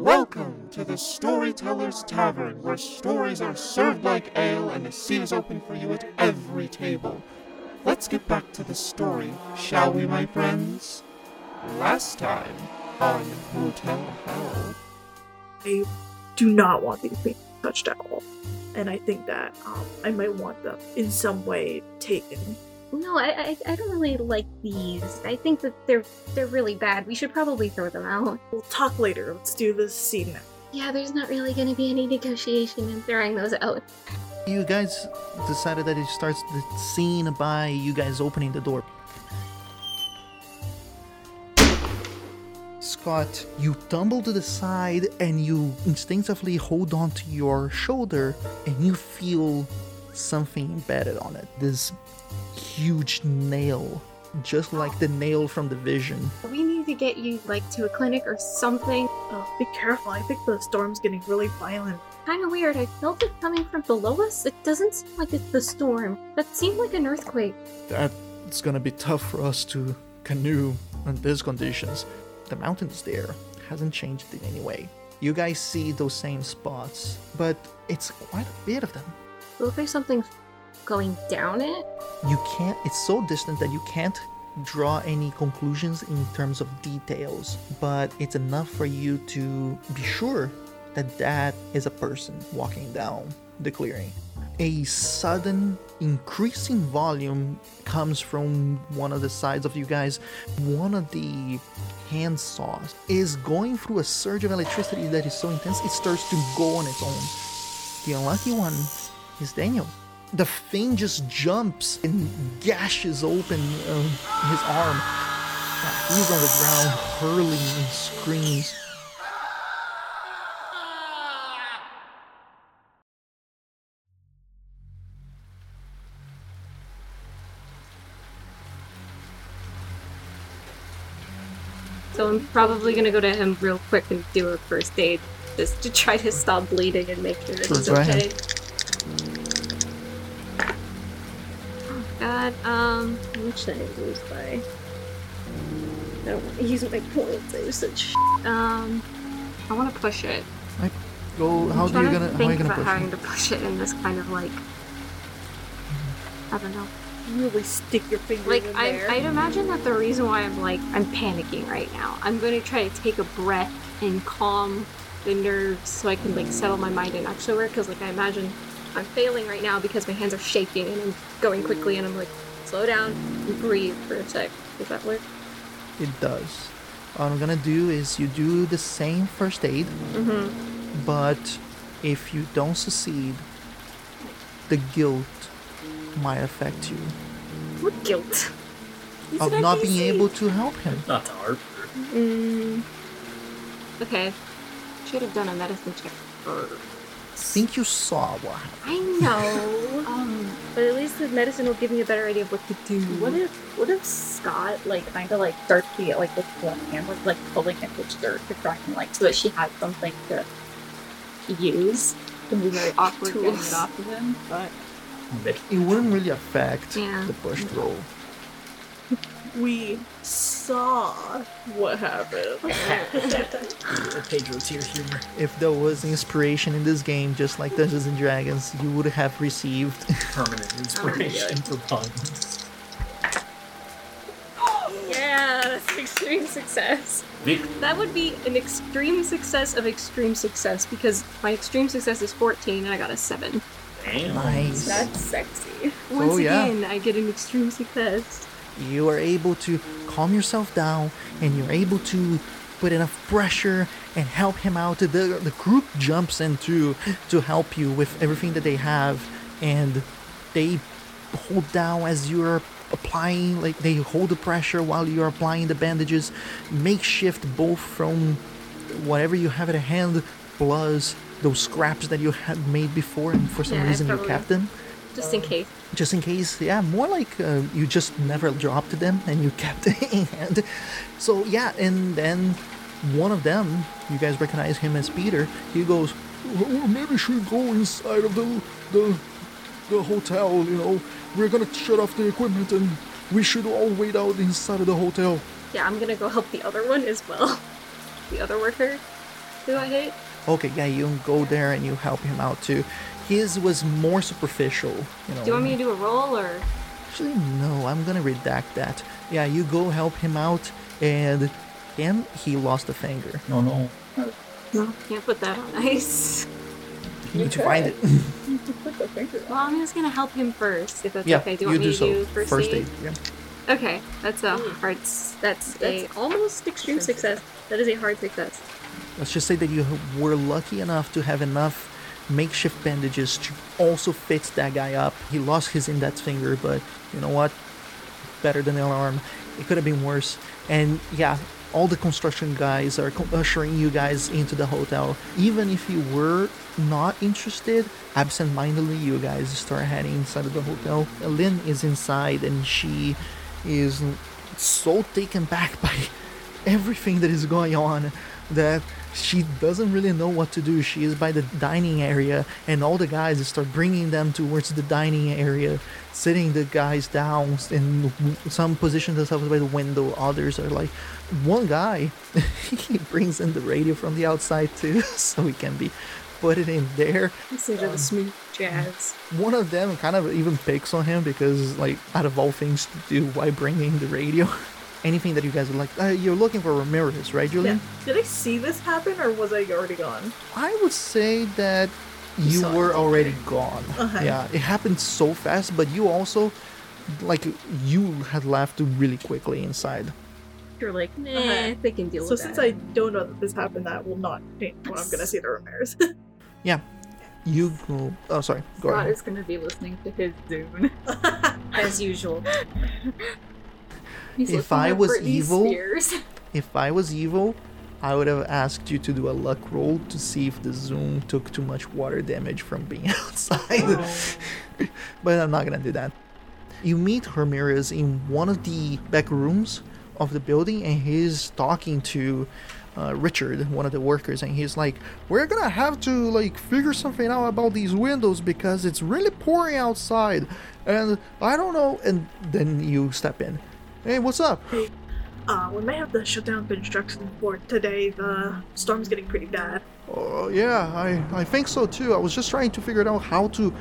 Welcome to the Storyteller's Tavern, where stories are served like ale and the seat is open for you at every table. Let's get back to the story, shall we, my friends? Last time on Hotel Hell. I do not want these being touched at all. And I think that um, I might want them in some way taken. No, I, I I don't really like these. I think that they're they're really bad. We should probably throw them out. We'll talk later. Let's do this scene now. Yeah, there's not really going to be any negotiation in throwing those out. You guys decided that it starts the scene by you guys opening the door. Scott, you tumble to the side and you instinctively hold on to your shoulder and you feel something embedded on it. This huge nail, just like the nail from the vision. We need to get you like to a clinic or something. Oh, be careful. I think the storm's getting really violent. Kind of weird. I felt it coming from below us. It doesn't seem like it's the storm. That seemed like an earthquake. That's gonna be tough for us to canoe in these conditions. The mountain's there, hasn't changed in any way. You guys see those same spots, but it's quite a bit of them. Look like something going down it. You can't, it's so distant that you can't draw any conclusions in terms of details, but it's enough for you to be sure that that is a person walking down the clearing. A sudden increasing volume comes from one of the sides of you guys. One of the hand saws is going through a surge of electricity that is so intense it starts to go on its own. The unlucky one is Daniel. The thing just jumps and gashes open uh, his arm. He's on the ground, hurling and screams. So I'm probably gonna go to him real quick and do a first aid just to try to stop bleeding and make sure that he's okay. Oh um, how much did I lose by? I don't want to use my points. I was such Um, I want to push it. Go. How I'm do you gonna? How are think you gonna about push having it? to push it in this kind of like. I don't know. Really stick your finger Like in I, there. I'd imagine that the reason why I'm like I'm panicking right now. I'm going to try to take a breath and calm the nerves so I can like settle my mind and actually work. Because like I imagine I'm failing right now because my hands are shaking and I'm going quickly and I'm like slow down and breathe for a sec. Does that work? It does. What I'm gonna do is you do the same first aid, Mm-hmm. but if you don't succeed, the guilt might affect you What guilt? He's of not being able to help him. Not to Harper. Mm. Okay. Should have done a medicine check first. I think you saw what happened. I know. um, but at least the medicine will give me a better idea of what to do. What if what if Scott like kind of like starts to get like with one hand was like pulling at the skirt to try and like so that she had something to use. It would be very awkward getting Tools. it off of him, but It wouldn't really affect Yeah. the push roll. We saw what happened. Pedro tier humor. If there was inspiration in this game, just like Dungeons and Dragons, you would have received. Permanent inspiration for puns. Yeah, that's an extreme success. Vic, That would be an extreme success of extreme success because my extreme success is 14 and I got a 7. damn. nice. that's sexy. Oh, Once Oh, yeah. again, I get an extreme success. You are able to calm yourself down and you're able to put enough pressure and help him out. The, the group jumps in to to help you with everything that they have and they hold down as you're applying like they hold the pressure while you're applying the bandages. Makeshift both from whatever you have at hand plus those scraps that you had made before and for some Yeah, reason you probably- kept them Just in case. just in case yeah more like uh, you just never dropped them and you kept it in hand so yeah and then one of them you guys recognize him as peter he goes well, maybe we should go inside of the the the hotel you know we're gonna shut off the equipment and we should all wait out inside of the hotel Yeah, I'm gonna go help the other one as well. The other worker. who got hit? Okay, yeah, you go there and you help him out too. His was more superficial, you know. Do you want me to do a roll or? Actually, no, I'm gonna redact that. Yeah, you go help him out, and again, he lost a finger. No, no. No, can't put that on ice. You need to find it. You could put the finger Well, I'm just gonna help him first, if that's yeah, okay. Do you you want do me to do first, aid? aid Yeah. Okay, that's a hard. s- That's, a almost extreme success. That is a hard success. Let's just say that you were lucky enough to have enough makeshift bandages to also fix that guy up. He lost his index finger, but you know what? Better than an arm. It could have been worse. And yeah, all the construction guys are ushering you guys into the hotel. Even if you were not interested, absent-mindedly, you guys start heading inside of the hotel. Lynn is inside, and she is so taken back by everything that is going on that she doesn't really know what to do. She is by the dining area, and all the guys start bringing them towards the dining area, sitting the guys down, in some position themselves by the window. Others are like, one guy, he brings in the radio from the outside too, so he can be put it in there. Listen to the um, smooth jazz. One of them kind of even picks on him because, like, out of all things to do, why bringing the radio? Anything that you guys would like. Uh, you're looking for Ramirez, right, Julian? Yeah. Julian? Did I see this happen or was I already gone? I would say that you saw were already gone. Okay. Yeah, it happened so fast, but you also, like, you had left really quickly inside. You're like, Nah, Okay. they can deal with it. So since that. I don't know that this happened, that will not change when I'm gonna see the Ramirez. Yeah, you go. Oh, sorry. Go Scott ahead. is gonna be listening to his Zune. as usual. He's If I was Britney evil- Spears. If I was evil, I would have asked you to do a luck roll to see if the Zune took too much water damage from being outside. but I'm not gonna do that. You meet Ramirez in one of the back rooms of the building, and he's talking to uh, Richard, one of the workers, and he's like, "We're gonna have to like figure something out about these windows because it's really pouring outside, and I don't know." And then you step in. Hey, what's up? uh, we may have to shut down construction for today. The storm's getting pretty bad. Oh yeah, I, I think so too. I was just trying to figure out how to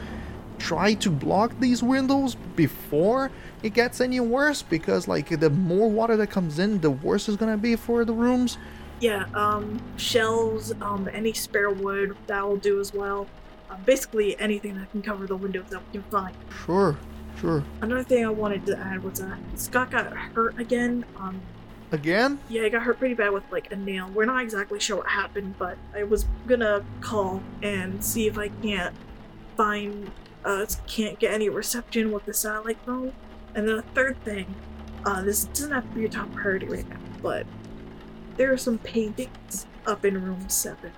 try to block these windows before it gets any worse because like the more water that comes in, the worse it's gonna be for the rooms. Yeah, um, shelves, um, any spare wood, that will do as well. Um, basically anything that can cover the windows that we can find. Sure, sure. Another thing I wanted to add was uh, Scott got hurt again. Um, Again? yeah, he got hurt pretty bad with like a nail. We're not exactly sure what happened, but I was gonna call and see if I can't find, uh, can't get any reception with the satellite phone. And then a third thing, uh, this doesn't have to be your top priority right now, but there are some paintings up in room seven,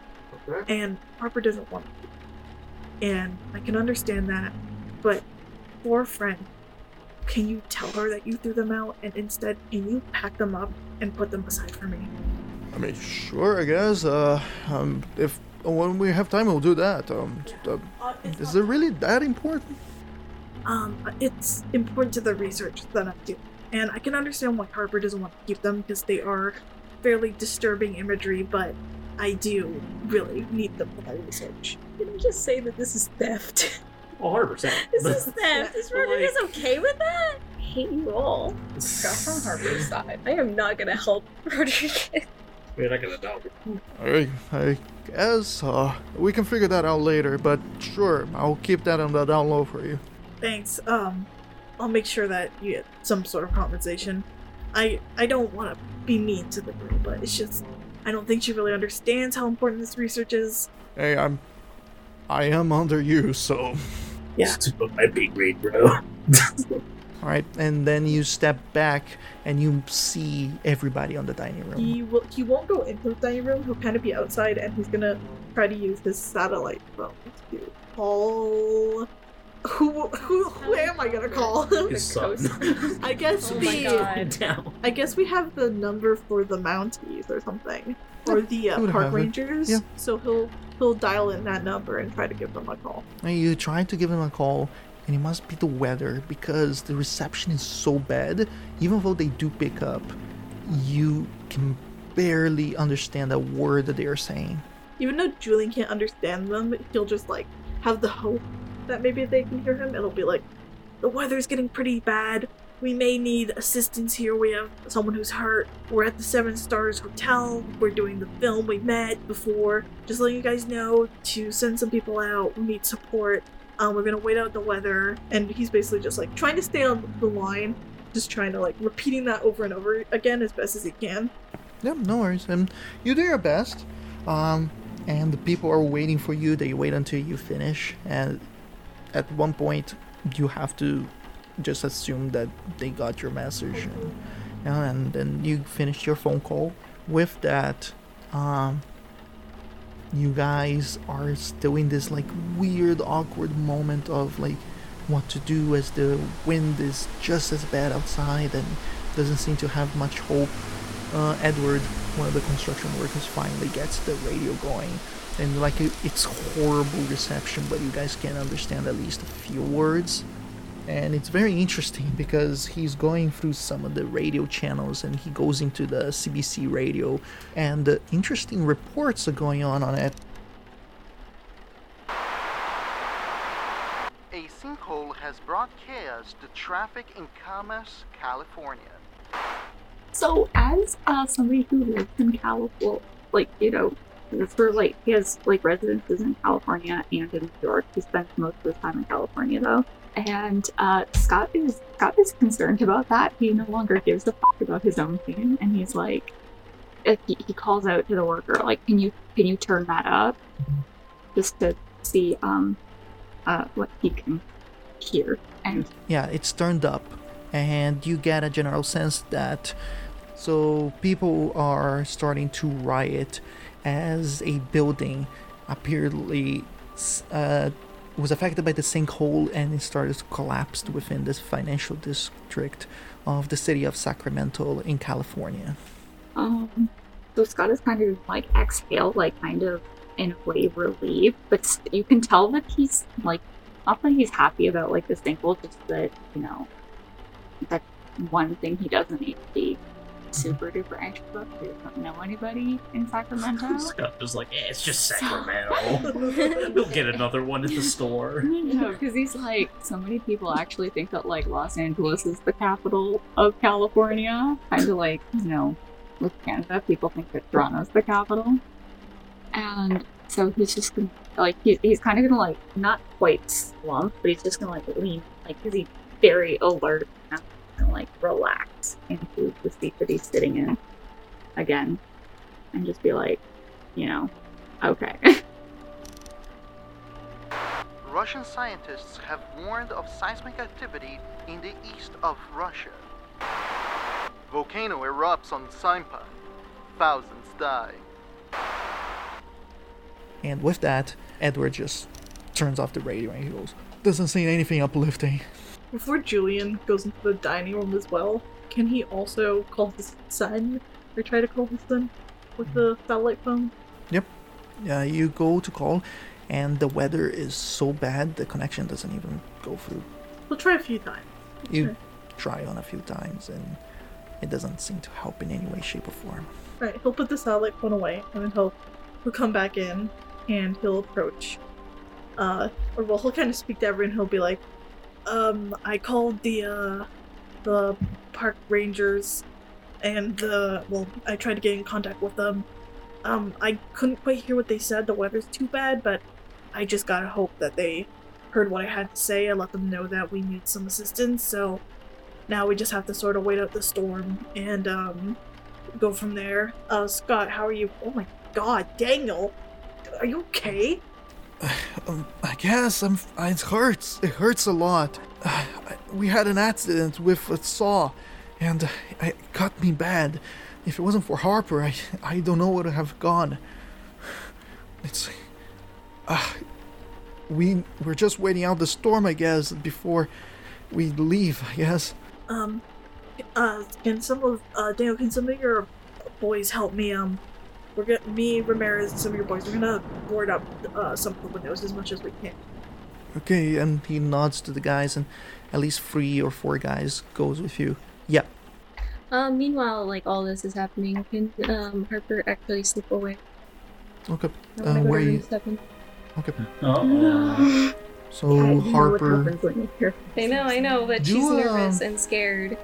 and Harper doesn't want to. And I can understand that, but for a friend, can you tell her that you threw them out and instead can you pack them up and put them aside for me? I mean, sure, I guess. Uh, um, if when we have time, we'll do that. Um, uh, Uh, is it really that important? Um, it's important to the research that I'm doing, and I can understand why Harper doesn't want to keep them because they are fairly disturbing imagery. But I do really need them for my research. Can you just say that this is theft? Oh, 100%. This is theft. Is But, Rodriguez like- okay with that? I hate you all. Scott from Harper's side. I am not gonna help Rodriguez. We're not gonna know. I, I guess uh, we can figure that out later. But sure, I'll keep that on the down low for you. Thanks. Um, I'll make sure that you get some sort of compensation. I I don't want to be mean to the girl, but it's just I don't think she really understands how important this research is. Hey, I'm, I am under you, so. Yeah. Just put my big grade, bro. All right, and then you step back and you see everybody on the dining room. He will. He won't go into the dining room. He'll kind of be outside, and he's gonna try to use his satellite phone to call. Who? Who? Who am I gonna call? His son. I guess Oh the. my god. I guess we have the number for the Mounties or something, or the uh, park rangers. Yeah. So he'll he'll dial in that number and try to give them a call. And you try to give him a call, and it must be the weather because the reception is so bad. Even though they do pick up, you can barely understand a word that they are saying. even though Julian can't understand them, he'll just like have the hope that maybe they can hear him. It'll be like, the weather's getting pretty bad. We may need assistance here. We have someone who's hurt. We're at the Seven Stars Hotel. We're doing the film we met before. Just letting you guys know to send some people out. We need support. Um, we're gonna wait out the weather. And he's basically just like trying to stay on the line, just trying to like repeating that over and over again as best as he can. Yep, no worries. And you do your best. Um, and the people are waiting for you. They wait until you finish. And at one point, you have to just assume that they got your message. And, and then you finish your phone call. With that, um, you guys are still in this like weird, awkward moment of like what to do as the wind is just as bad outside and doesn't seem to have much hope uh, Edward, one of the construction workers, finally gets the radio going. And like it- it's horrible reception, but you guys can understand at least a few words. And it's very interesting because he's going through some of the radio channels and he goes into the CBC radio, and uh, interesting reports are going on on it. A sinkhole has brought chaos to traffic in Commerce, California. So, as uh, somebody who lives in California, like, you know, for like, he has like residences in California and in New York. He spends most of his time in California though. And uh, Scott is Scott is concerned about that. He no longer gives a fuck about his own thing, and he's like, he, he calls out to the worker, like, can you can you turn that up, just to see um, uh, what he can hear. And yeah, it's turned up, and you get a general sense that so people are starting to riot as a building apparently uh, was affected by the sinkhole and it started to collapse within this financial district of the city of Sacramento in California. Um, so Scott is kind of like exhale, like kind of in a way relieved, but you can tell that he's like not that he's happy about like the sinkhole, just that you know that one thing he doesn't need to be super duper about. He doesn't know anybody in Sacramento. Scott was like, eh, it's just Sacramento. We'll get another one at the store. no, because he's like, so many people actually think that like Los Angeles is the capital of California. Kind of like, you know, with Canada, people think that Toronto's the capital. And so he's just gonna, like, he, he's kind of gonna like, not quite slump, but he's just gonna like lean, like, because he's very alert and like relax into the seat that he's sitting in again and just be like, you know, okay. Russian scientists have warned of seismic activity in the east of Russia. Volcano erupts on Simpa. Thousands die. And with that, Edward just turns off the radio and he goes, Doesn't seem anything uplifting. Before Julian goes into the dining room as well, can he also call his son or try to call his son with the satellite phone? Uh, you go to call, and the weather is so bad the connection doesn't even go through. We'll try a few times. You try on a few times, and it doesn't seem to help in any way, shape, or form. Right, he'll put the satellite phone away and then he'll he'll come back in and he'll approach. Uh or well he'll kind of speak to everyone, he'll be like, um, I called the uh the park rangers and the well, I tried to get in contact with them. Um, I couldn't quite hear what they said, the weather's too bad, but I just gotta hope that they heard what I had to say. I let them know that we need some assistance, so now we just have to sort of wait out the storm and um go from there. Uh, Scott, how are you? Oh my god, Daniel! Are you okay? I guess I'm. It hurts. It hurts a lot. We had an accident with a saw, and it cut me bad. If it wasn't for Harper, I I don't know where to have gone. It's. Uh, we we're just waiting out the storm, I guess, before we leave. I guess. Um, uh, can some of, uh, Daniel, can some of your boys help me? Um, we're gonna, me, Ramirez, and some of your boys, we're gonna board up, uh, some of the windows as much as we can. Okay, and he nods to the guys, and at least three or four guys goes with you. Yeah. Um, meanwhile, like all this is happening, can um, Harper actually slip away? Okay. Uh, where are you? seven. Okay. Uh-oh. So I know what Harper. happens when you hear I know, I know, but Do, she's nervous um, and scared.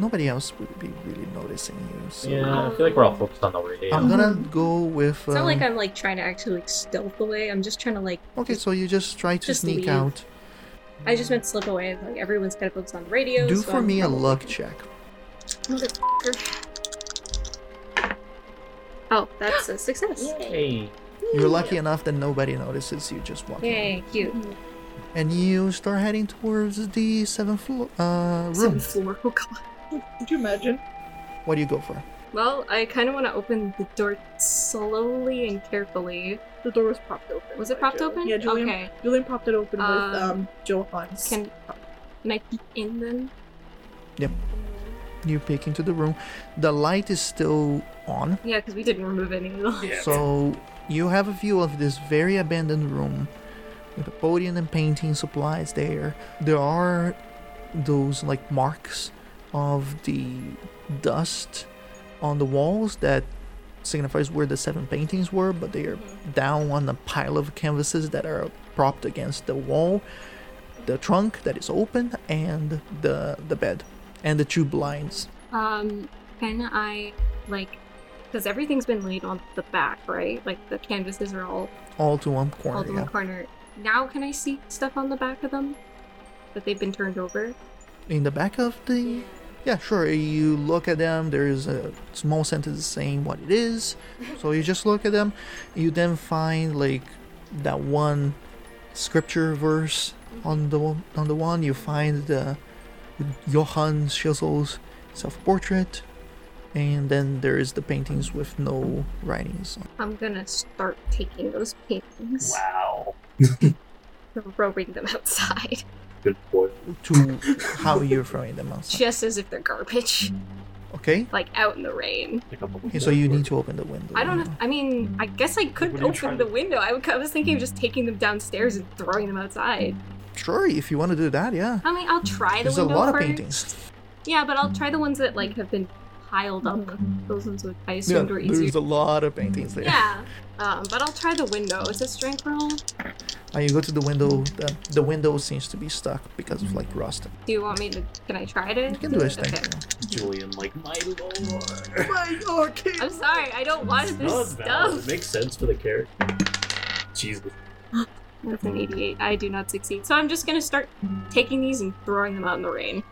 Nobody else would be really noticing you. So Yeah, I feel like we're all focused on the radio. I'm gonna go with. It's not like um, I'm like trying to actually like stealth away. I'm just trying to like. Okay, so you just try to just sneak leave. out. I just meant slip away. Like everyone's kind of focused on the radio. Do so for I'm me a probably- luck check. Oh, that's a success. Hey. You're lucky enough that nobody notices you just walking. Yay, cute. And you start heading towards the seventh floor uh, room. Seventh floor. Oh god. Could you imagine? What do you go for? Well, I kind of want to open the door slowly and carefully. The door was propped open. Was it by propped Jill. open? Yeah, Julian. Okay. Julian propped it open Um, with um Jill Hans. Can can I peek in then? Yep. You peek into the room. The light is still on, Yeah, because we didn't remove any of the lights. so you have a view of this very abandoned room with a podium and painting supplies there. There are those like marks of the dust on the walls that signifies where the seven paintings were, but they are down on a pile of canvases that are propped against the wall, the trunk that is open, and the the bed, and the two blinds. Um, can I like? Because everything's been laid on the back, right? Like the canvases are all All to one corner. all in Yeah. one corner. Now, can I see stuff on the back of them that they've been turned over? In the back of the. Yeah, sure. You look at them, there's a small sentence saying what it is. So you just look at them. You then find like that one scripture verse on the one- on the one. You find the Johann Schissel's self-portrait, and then there is the paintings with no writings. I'm gonna start taking those paintings, Wow. throwing them outside, Good boy. To how you're throwing them outside. just as if they're garbage, mm-hmm. Okay. like out in the rain. Pick up a Okay, so you need to open the window. I don't know. I mean, I guess I could What are you trying open the to- window. I, would, I was thinking of just taking them downstairs and throwing them outside. Sure, if you want to do that, yeah. I mean, I'll try the There's a window lot of first. paintings. Yeah, but I'll try the ones that like have been piled up. Those ones would I Yeah, assumed were easier. there's a lot of paintings there. Yeah, um, but I'll try the window. Is it strength roll? Uh, you go to the window. The, the window seems to be stuck because of like rust. Do you want me to? Can I try to? You can do a it? strength. Okay. roll. Julian, like, my lord. My okay. I'm sorry. I don't want this Not valid. stuff. It makes sense for the character. Jesus. That's an 88. I do not succeed. So I'm just gonna start taking these and throwing them out in the rain.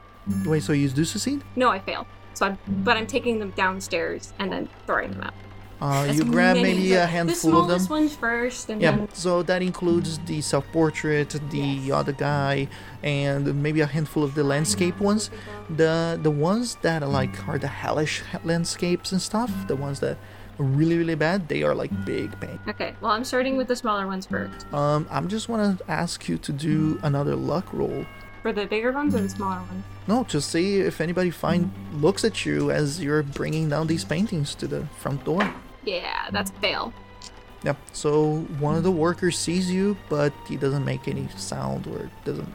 Wait, so you do succeed? No, I fail. So I'm, but I'm taking them downstairs and then throwing them out. Uh, you grab maybe a handful the of them. smallest ones first, and Yeah, then so that includes the self-portrait, the Yes. other guy, and maybe a handful of the landscape ones. The the ones that are like are the hellish landscapes and stuff. The ones that are really really bad. They are like big paint. okay. Well, I'm starting with the smaller ones first. Um, I'm just wanna ask you to do another luck roll. For the bigger ones or the smaller ones? No, to see if anybody find looks at you as you're bringing down these paintings to the front door. Yeah, that's a fail. Yep. So one of the workers sees you, but he doesn't make any sound or doesn't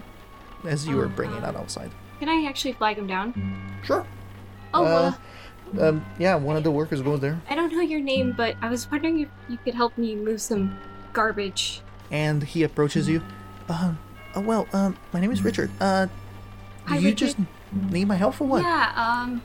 as you are bringing that outside. Can I actually flag him down? Sure. Oh, Uh, uh, Um. Yeah. One of the workers goes there, I don't know your name, but I was wondering if you could help me move some garbage. and he approaches you. Um. Oh well. Um. My name is Richard. Uh. Hi, you Richard. just need my help for what? Yeah, um,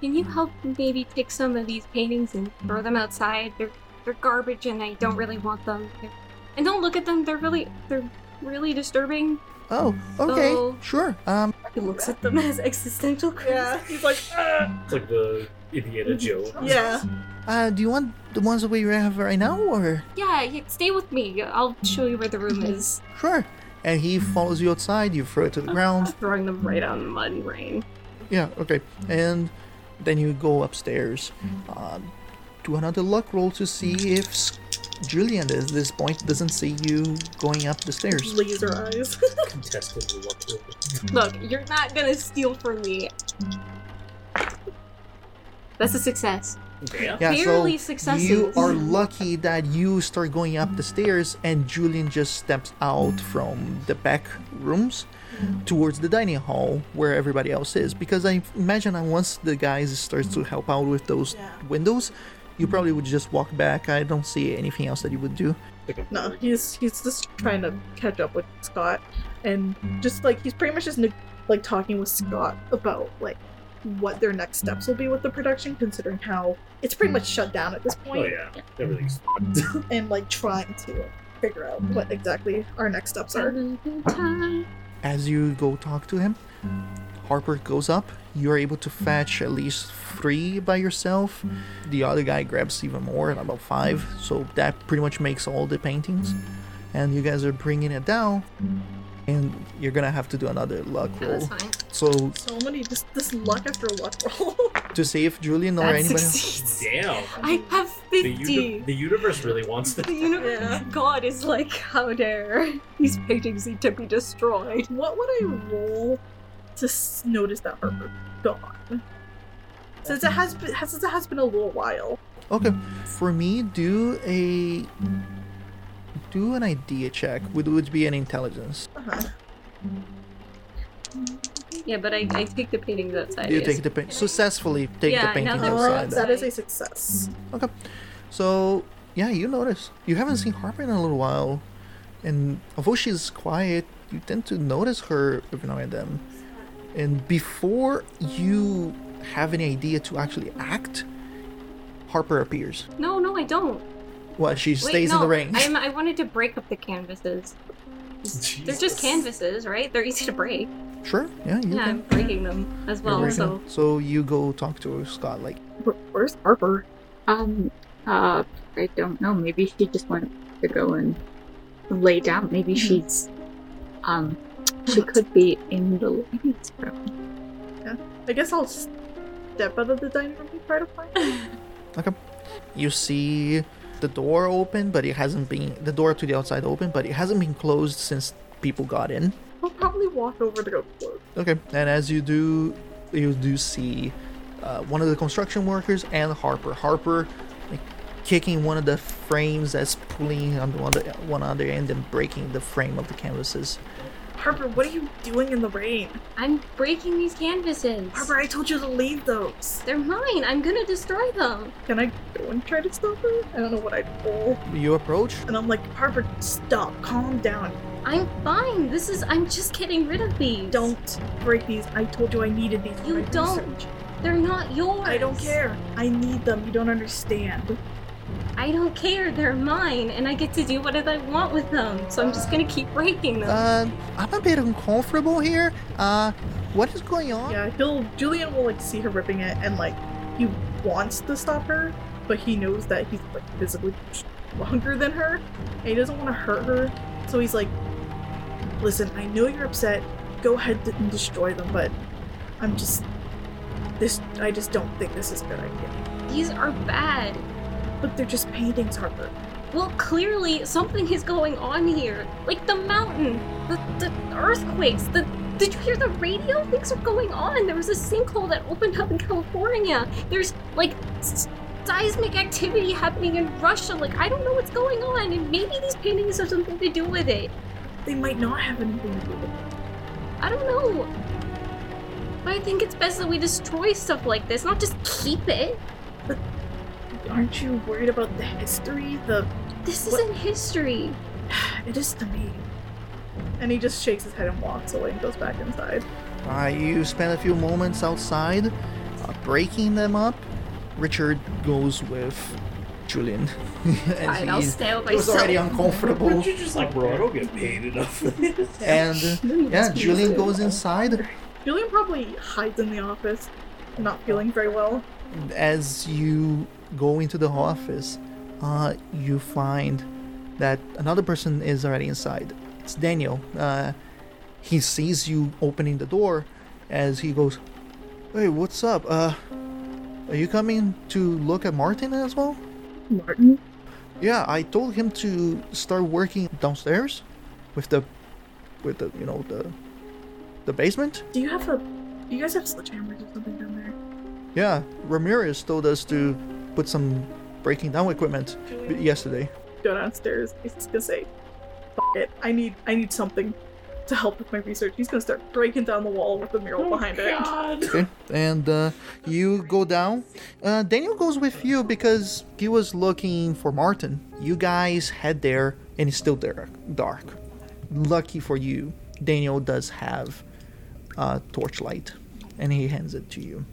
can you help maybe pick some of these paintings and throw them outside? They're they're garbage and I don't really want them. They're- and don't look at them. They're really they're really disturbing. Oh. Okay. So- sure. Um. He looks at them as existential. Yeah, he's like, ah. It's like the Indiana Jones. yeah. Uh. Do you want the ones that we have right now, or? Yeah, yeah, stay with me. I'll show you where the room is. Sure. And he follows you outside. You throw it to the ground. Throwing them right on the mud and rain. Yeah, okay. And then you go upstairs. Uh, do another luck roll to see if Julian at this point doesn't see you going up the stairs. Laser eyes. Contested luck roll. Look, you're not gonna steal from me. That's a success. Yeah. Yeah, so successes. you are lucky that you start going up the stairs and Julian just steps out from the back rooms towards the dining hall where everybody else is. Because I imagine that once the guys starts to help out with those Yeah. windows, you probably would just walk back. I don't see anything else that you would do. No, he's he's just trying to catch up with Scott, and just like he's pretty much just neg- like talking with Scott about like what their next steps will be with the production, considering how it's pretty much shut down at this point. Oh point, yeah, everything's. and like trying to figure out what mm-hmm. exactly our next steps are. Having a good time. As you go talk to him, Harper goes up. You're able to fetch at least three by yourself. The other guy grabs even more, about five. So that pretty much makes all the paintings. And you guys are bringing it down. And you're gonna have to do another luck Yeah, roll. that's fine. So So many just this luck after luck roll. to see if Julian or That anybody else. Damn. I have The, 50. uni- the universe really wants this. The universe, Yeah. God is like, how dare these paintings need to be destroyed. What would I roll to s- notice that Harper gone? Since it has been since it has been a little while. Okay, for me, do a do an idea check. Would would be an intelligence. Uh-huh. Yeah, but I, I take the paintings outside. You yes. take the paint successfully take Yeah, the now painting that we're outside. that is a success. Okay, so yeah, you notice you haven't seen Harper in a little while, and although she's quiet, you tend to notice her every now and then. And before you have any idea to actually act, Harper appears. No, no, I don't. Well, she Wait, stays no, in the ring. I'm, I wanted to break up the canvases. They're just canvases, right? They're easy to break. Sure, yeah, you Yeah, I'm breaking them as well. So them. so you go talk to Scott, like, Where- Where's Harper? Um, uh, I don't know. Maybe she just went to go and lay down. Maybe she's, um, she could be in the ladies' room. I guess I'll step out of the dining room and try to find her. you see the door open, but it hasn't been the door to the outside open, but it hasn't been closed since people got in. I'll probably walk over to go close. Okay, and as you do, you do see uh, one of the construction workers and Harper. Harper, like kicking one of the frames that's pulling on the one, on the, one other end and breaking the frame of the canvases. Harper, what are you doing in the rain? I'm breaking these canvases. Harper, I told you to leave those. They're mine. I'm gonna destroy them. Can I go and try to stop her? I don't know what I'd roll. You approach. And I'm like, Harper, stop, calm down. I'm fine. This is. I'm just getting rid of these. Don't break these. I told you I needed these. for You my don't. research. They're not yours. I don't care. I need them. You don't understand. I don't care. They're mine, and I get to do whatever I want with them. So I'm just gonna keep breaking them. Uh, I'm a bit uncomfortable here. Uh, what is going on? Yeah, he'll Julian will like see her ripping it and like he wants to stop her, but he knows that he's like physically stronger than her and he doesn't want to hurt her. So he's like, Listen, I know you're upset. Go ahead and destroy them, but I'm just this I just don't think this is a good idea. These are bad. But they're just paintings, Harper. Well, clearly something is going on here. Like the mountain, the, the earthquakes, the. Did you hear the radio? Things are going on. There was a sinkhole that opened up in California. There's like s- seismic activity happening in Russia. Like I don't know what's going on, and maybe these paintings have something to do with it. They might not have anything to do with it. I don't know. But I think it's best that we destroy stuff like this, not just keep it. Aren't you worried about the history? The This What- isn't history. it is to me. And he just shakes his head and walks away and goes back inside. Uh, you spend a few moments outside, uh, breaking them up. Richard goes with Julian. and Fine, I'll stay with he was already myself. uncomfortable. You're just like, bro, I don't get paid enough for this. and uh, yeah, Julian goes inside. Julian probably hides in the office, not feeling very well. As you go into the office, uh, you find that another person is already inside. It's Daniel. Uh, he sees you opening the door as he goes, Hey, what's up? Uh, are you coming to look at Martin as well? Martin? Yeah, I told him to start working downstairs with the with the you know the the basement. Do you have a? Do you guys have sledgehammers or something down? Yeah, Ramirez told us to put some breaking down equipment Julian, yesterday. go downstairs. He's just gonna say, "Fuck it. I need. I need something to help with my research. He's gonna start breaking down the wall with the mural behind it. Okay. And uh, you go down. Uh, Daniel goes with you because he was looking for Martin. You guys head there, and it's still there, dark. Lucky for you, Daniel does have a torchlight, and he hands it to you.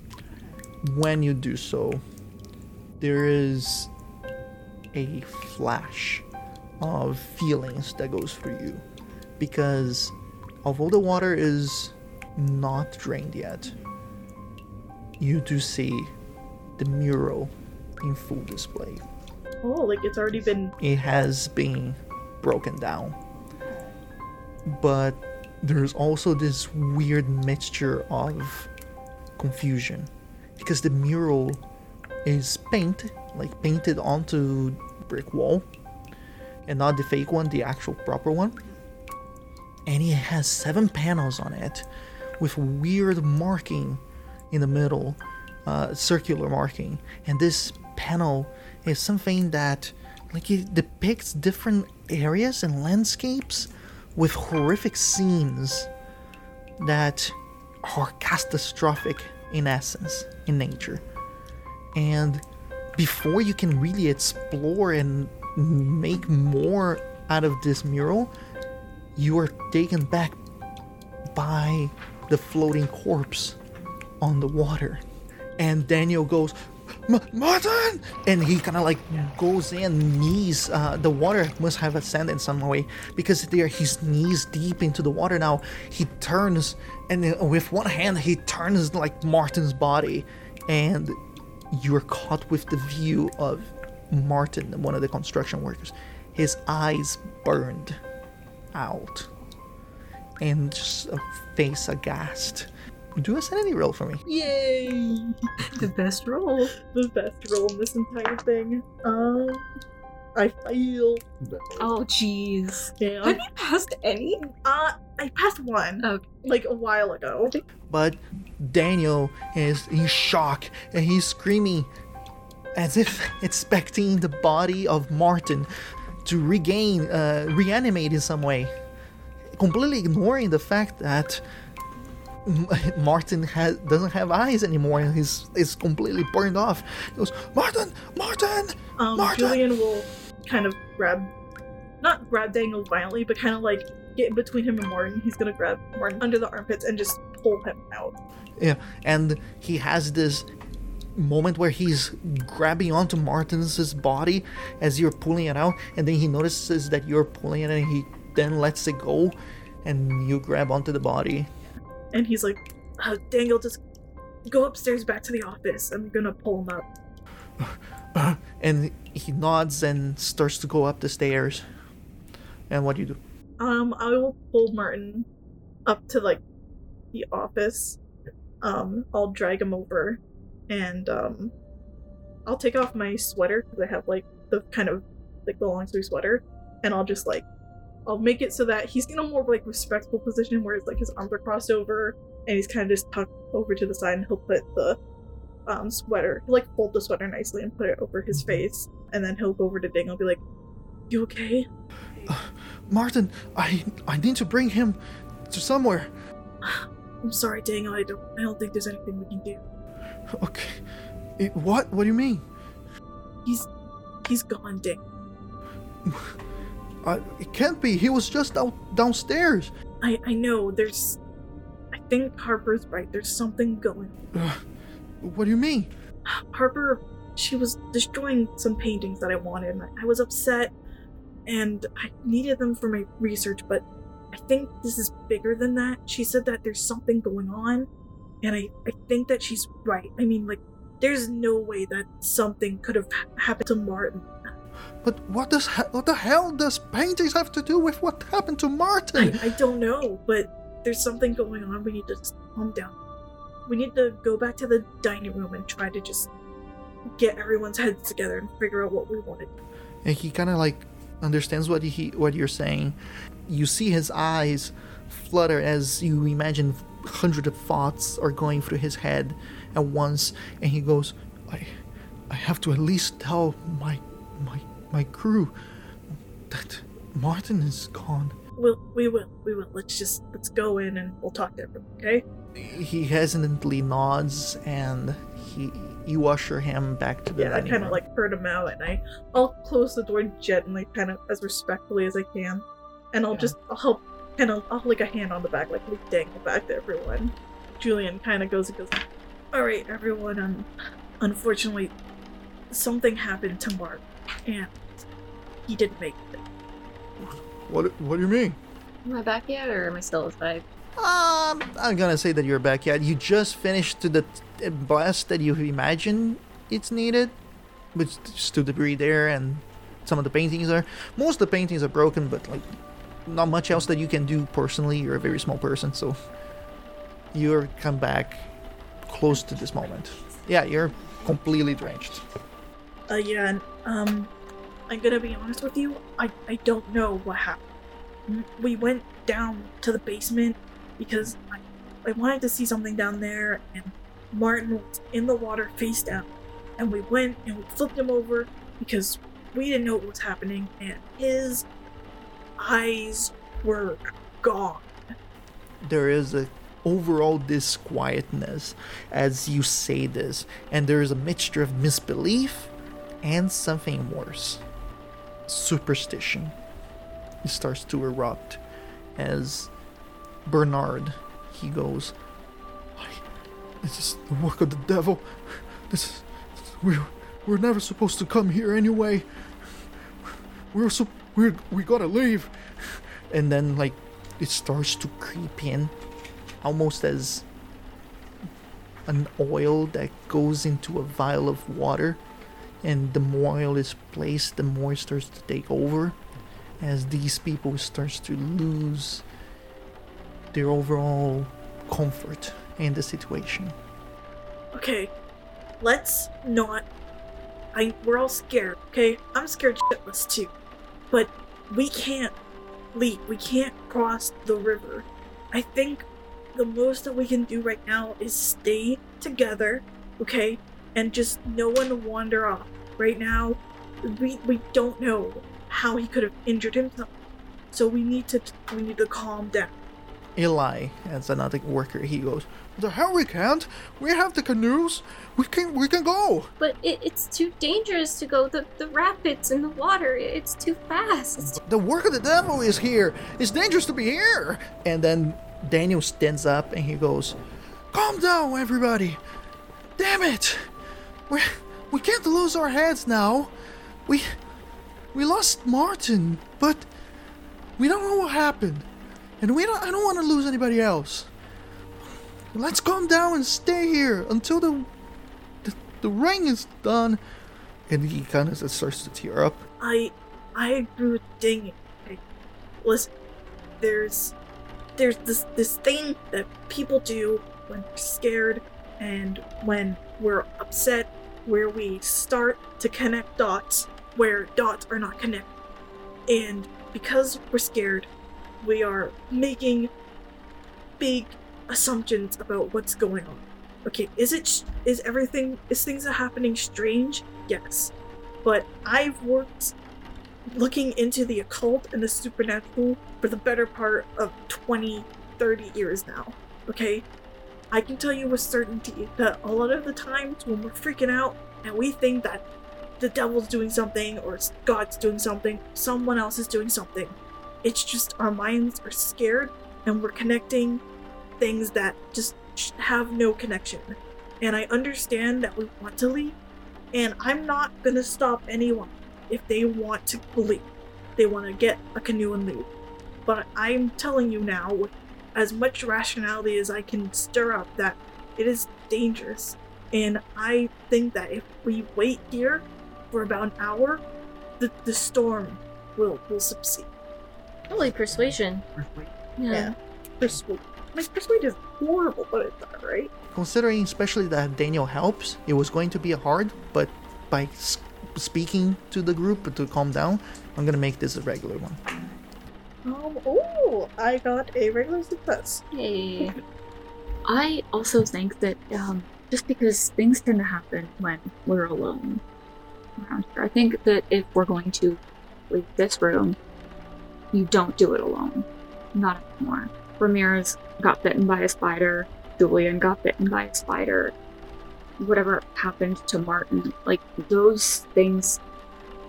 When you do so, there is a flash of feelings that goes through you because although the water is not drained yet, you do see the mural in full display. Oh, like it's already been. It has been broken down. But there's also this weird mixture of confusion because the mural is painted, like painted onto brick wall, and not the fake one, the actual proper one. And it has seven panels on it with weird marking in the middle, uh, circular marking. And this panel is something that like it depicts different areas and landscapes with horrific scenes that are catastrophic in essence in nature. And before you can really explore and make more out of this mural, you are taken back by the floating corpse on the water. And Daniel goes, "M- Martin! And he kind of like goes in, knees. Uh, the water must have ascended in some way because there he's knees deep into the water now. He turns, and with one hand, he turns like Martin's body. And you're caught with the view of Martin, one of the construction workers. His eyes burned out and just a face aghast. Do a sanity roll for me. Yay! The best roll. The best roll in this entire thing. Um, I fail. Oh, jeez. Yeah. Have you passed any? Uh, I passed one Okay. like a while ago. But Daniel is in shock and he's screaming as if expecting the body of Martin to regain, uh, reanimate in some way, completely ignoring the fact that M- Martin has, doesn't have eyes anymore and he's is completely burned off. He goes, Martin, Martin, Um, Martin. Julian will kind of grab, not grab Daniel violently, but kind of like get in between him and Martin. He's gonna grab Martin under the armpits and just pull him out. Yeah, and he has this moment where he's grabbing onto Martin's body as you're pulling it out, and then he notices that you're pulling it, and he then lets it go, and you grab onto the body. And he's like, uh, Daniel, just go upstairs back to the office. I'm gonna pull him up. and he nods and starts to go up the stairs. And what do you do? Um, I will pull Martin up to like the office. Um, I'll drag him over, and um, I'll take off my sweater because I have like the kind of like the long sleeve sweater, and I'll just like I'll make it so that he's in a more like respectful position where it's like his arms are crossed over and he's kind of just tucked over to the side, and he'll put the um sweater he'll, like fold the sweater nicely and put it over his face, and then he'll go over to Ding. I'll be like, "You okay?" Martin, I I need to bring him to somewhere. I'm sorry, Daniel. I don't. I don't think there's anything we can do. Okay. Eh, what? What do you mean? He's he's gone, Ding. I, it can't be. He was just out downstairs. I I know. There's. I think Harper's right. There's something going. Ugh. What do you mean? Harper, she was destroying some paintings that I wanted. And I, I was upset, and I needed them for my research. But I think this is bigger than that. She said that there's something going on, and I I think that she's right. I mean, like, there's no way that something could have happened to Martin. But what does what the hell does paintings have to do with what happened to Martin? I, I don't know, but there's something going on. We need to calm down. We need to go back to the dining room and try to just get everyone's heads together and figure out what we wanted. and he kind of like understands what he what you're saying. You see his eyes flutter as you imagine hundreds of thoughts are going through his head at once, and he goes, "I, I have to at least tell my my my crew that Martin is gone." we'll we will we will. Let's just let's go in and we'll talk to everyone. Okay. He hesitantly nods and he you usher him back to the Yeah, I kind of like heard him out, and I I'll close the door gently, kind of as respectfully as I can, and I'll Yeah. just I'll help, kind of I'll like a hand on the back, like we dangle back to everyone. Julian kind of goes and goes, "All right, everyone. Um, unfortunately, something happened to Mark, and he didn't make it. What what do you mean? Am I back yet, or am I still aside? Um, I'm gonna say that you're back yet. You just finished to the t- blast that you imagine it's needed, with still debris there and some of the paintings are. Most of the paintings are broken, but like not much else that you can do personally. You're a very small person, so you're come back close to this moment. Yeah, you're completely drenched. Uh, yeah, and, um, I'm gonna be honest with you. I I don't know what happened. We went down to the basement because I I wanted to see something down there, and Martin was in the water face down, and we went and we flipped him over because we didn't know what was happening, and his eyes were gone. there is a overall disquietness as you say this and there is a mixture of misbelief and something worse superstition it starts to erupt as bernard he goes This is the work of the devil. This is. We're, we're never supposed to come here anyway. We're so. We're, we gotta leave. and then like it starts to creep in almost as an oil that goes into a vial of water and the more oil is placed the more it starts to take over as these people starts to lose their overall comfort in the situation Okay, let's not. I we're all scared. Okay, I'm scared shitless too, but we can't leave. We can't cross the river. I think the most that we can do right now is stay together. Okay, and just no one wander off. Right now, we we don't know how he could have injured himself, so we need to we need to calm down. eli as another worker he goes The hell we can't. We have the canoes. We can. We can go. But it, it's too dangerous to go. The the rapids and the water. It's too fast. It's the work of the devil is here it's dangerous to be here and then daniel stands up and he goes Calm down, everybody. Damn it. We we can't lose our heads now. We we lost Martin, but we don't know what happened, and we don't. I don't want to lose anybody else. Let's calm down and stay here until the the, the ring is done. and he kind of starts to tear up I I agree with Ding. Listen, there's there's this this thing that people do when they're scared and when we're upset, where we start to connect dots where dots are not connected. And because we're scared, we are making big assumptions about what's going on. Okay, is it is everything is things are happening strange? Yes. But I've worked looking into the occult and the supernatural for the better part of 20, 30 years now. Okay? I can tell you with certainty that a lot of the times when we're freaking out and we think that the devil's doing something or God's doing something, someone else is doing something, it's just our minds are scared and we're connecting things that just have no connection. And I understand that we want to leave, and I'm not gonna stop anyone if they want to leave. They want to get a canoe and leave. But I'm telling you now, with as much rationality as I can stir up, that it is dangerous. And I think that if we wait here for about an hour, the, the storm will will subside. probably persuasion. Yeah. Yeah. Persuade. My persuade is horrible, but it's alright. considering especially that daniel helps it was going to be hard but by s- speaking to the group to calm down i'm gonna make this a regular one Um. Oh, I got a regular success. Hey. I also think that um, just because things tend to happen when we're alone around here, I think that if we're going to leave this room, you don't do it alone. Not anymore. Ramirez got bitten by a spider. Julian got bitten by a spider. Whatever happened to Martin, like those things,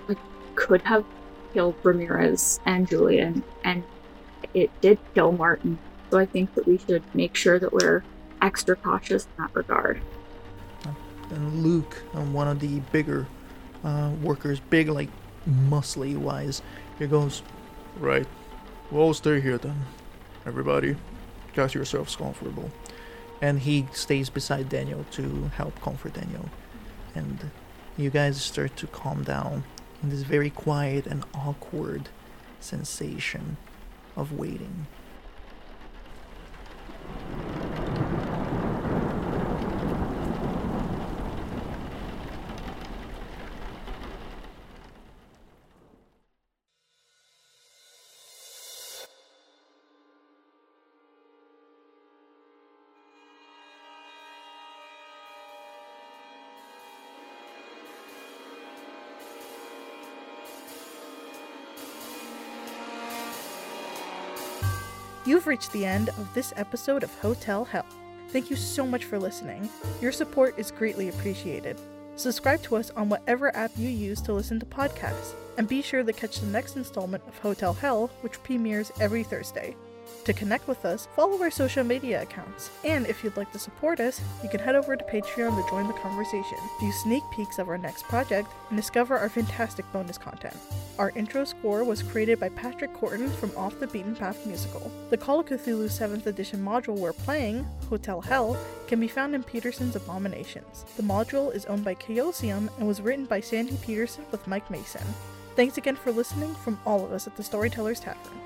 like could have killed Ramirez and Julian, and it did kill Martin. So I think that we should make sure that we're extra cautious in that regard. And Luke, uh, one of the bigger uh, workers, big like muscly wise, he goes, Right. we'll stay here then. Everybody, get yourselves comfortable. and he stays beside Daniel to help comfort Daniel. And you guys start to calm down in this very quiet and awkward sensation of waiting. You've reached the end of this episode of Hotel Hell. Thank you so much for listening. Your support is greatly appreciated. Subscribe to us on whatever app you use to listen to podcasts, and be sure to catch the next installment of Hotel Hell, which premieres every Thursday. To connect with us, follow our social media accounts. And if you'd like to support us, you can head over to Patreon to join the conversation, view sneak peeks of our next project, and discover our fantastic bonus content. Our intro score was created by Patrick Courtin from Off the Beaten Path Musical. The Call of Cthulhu 7th edition module we're playing, Hotel Hell, can be found in Petersen's Abominations. The module is owned by Chaosium and was written by Sandy Peterson with Mike Mason. Thanks again for listening from all of us at the Storytellers Tavern.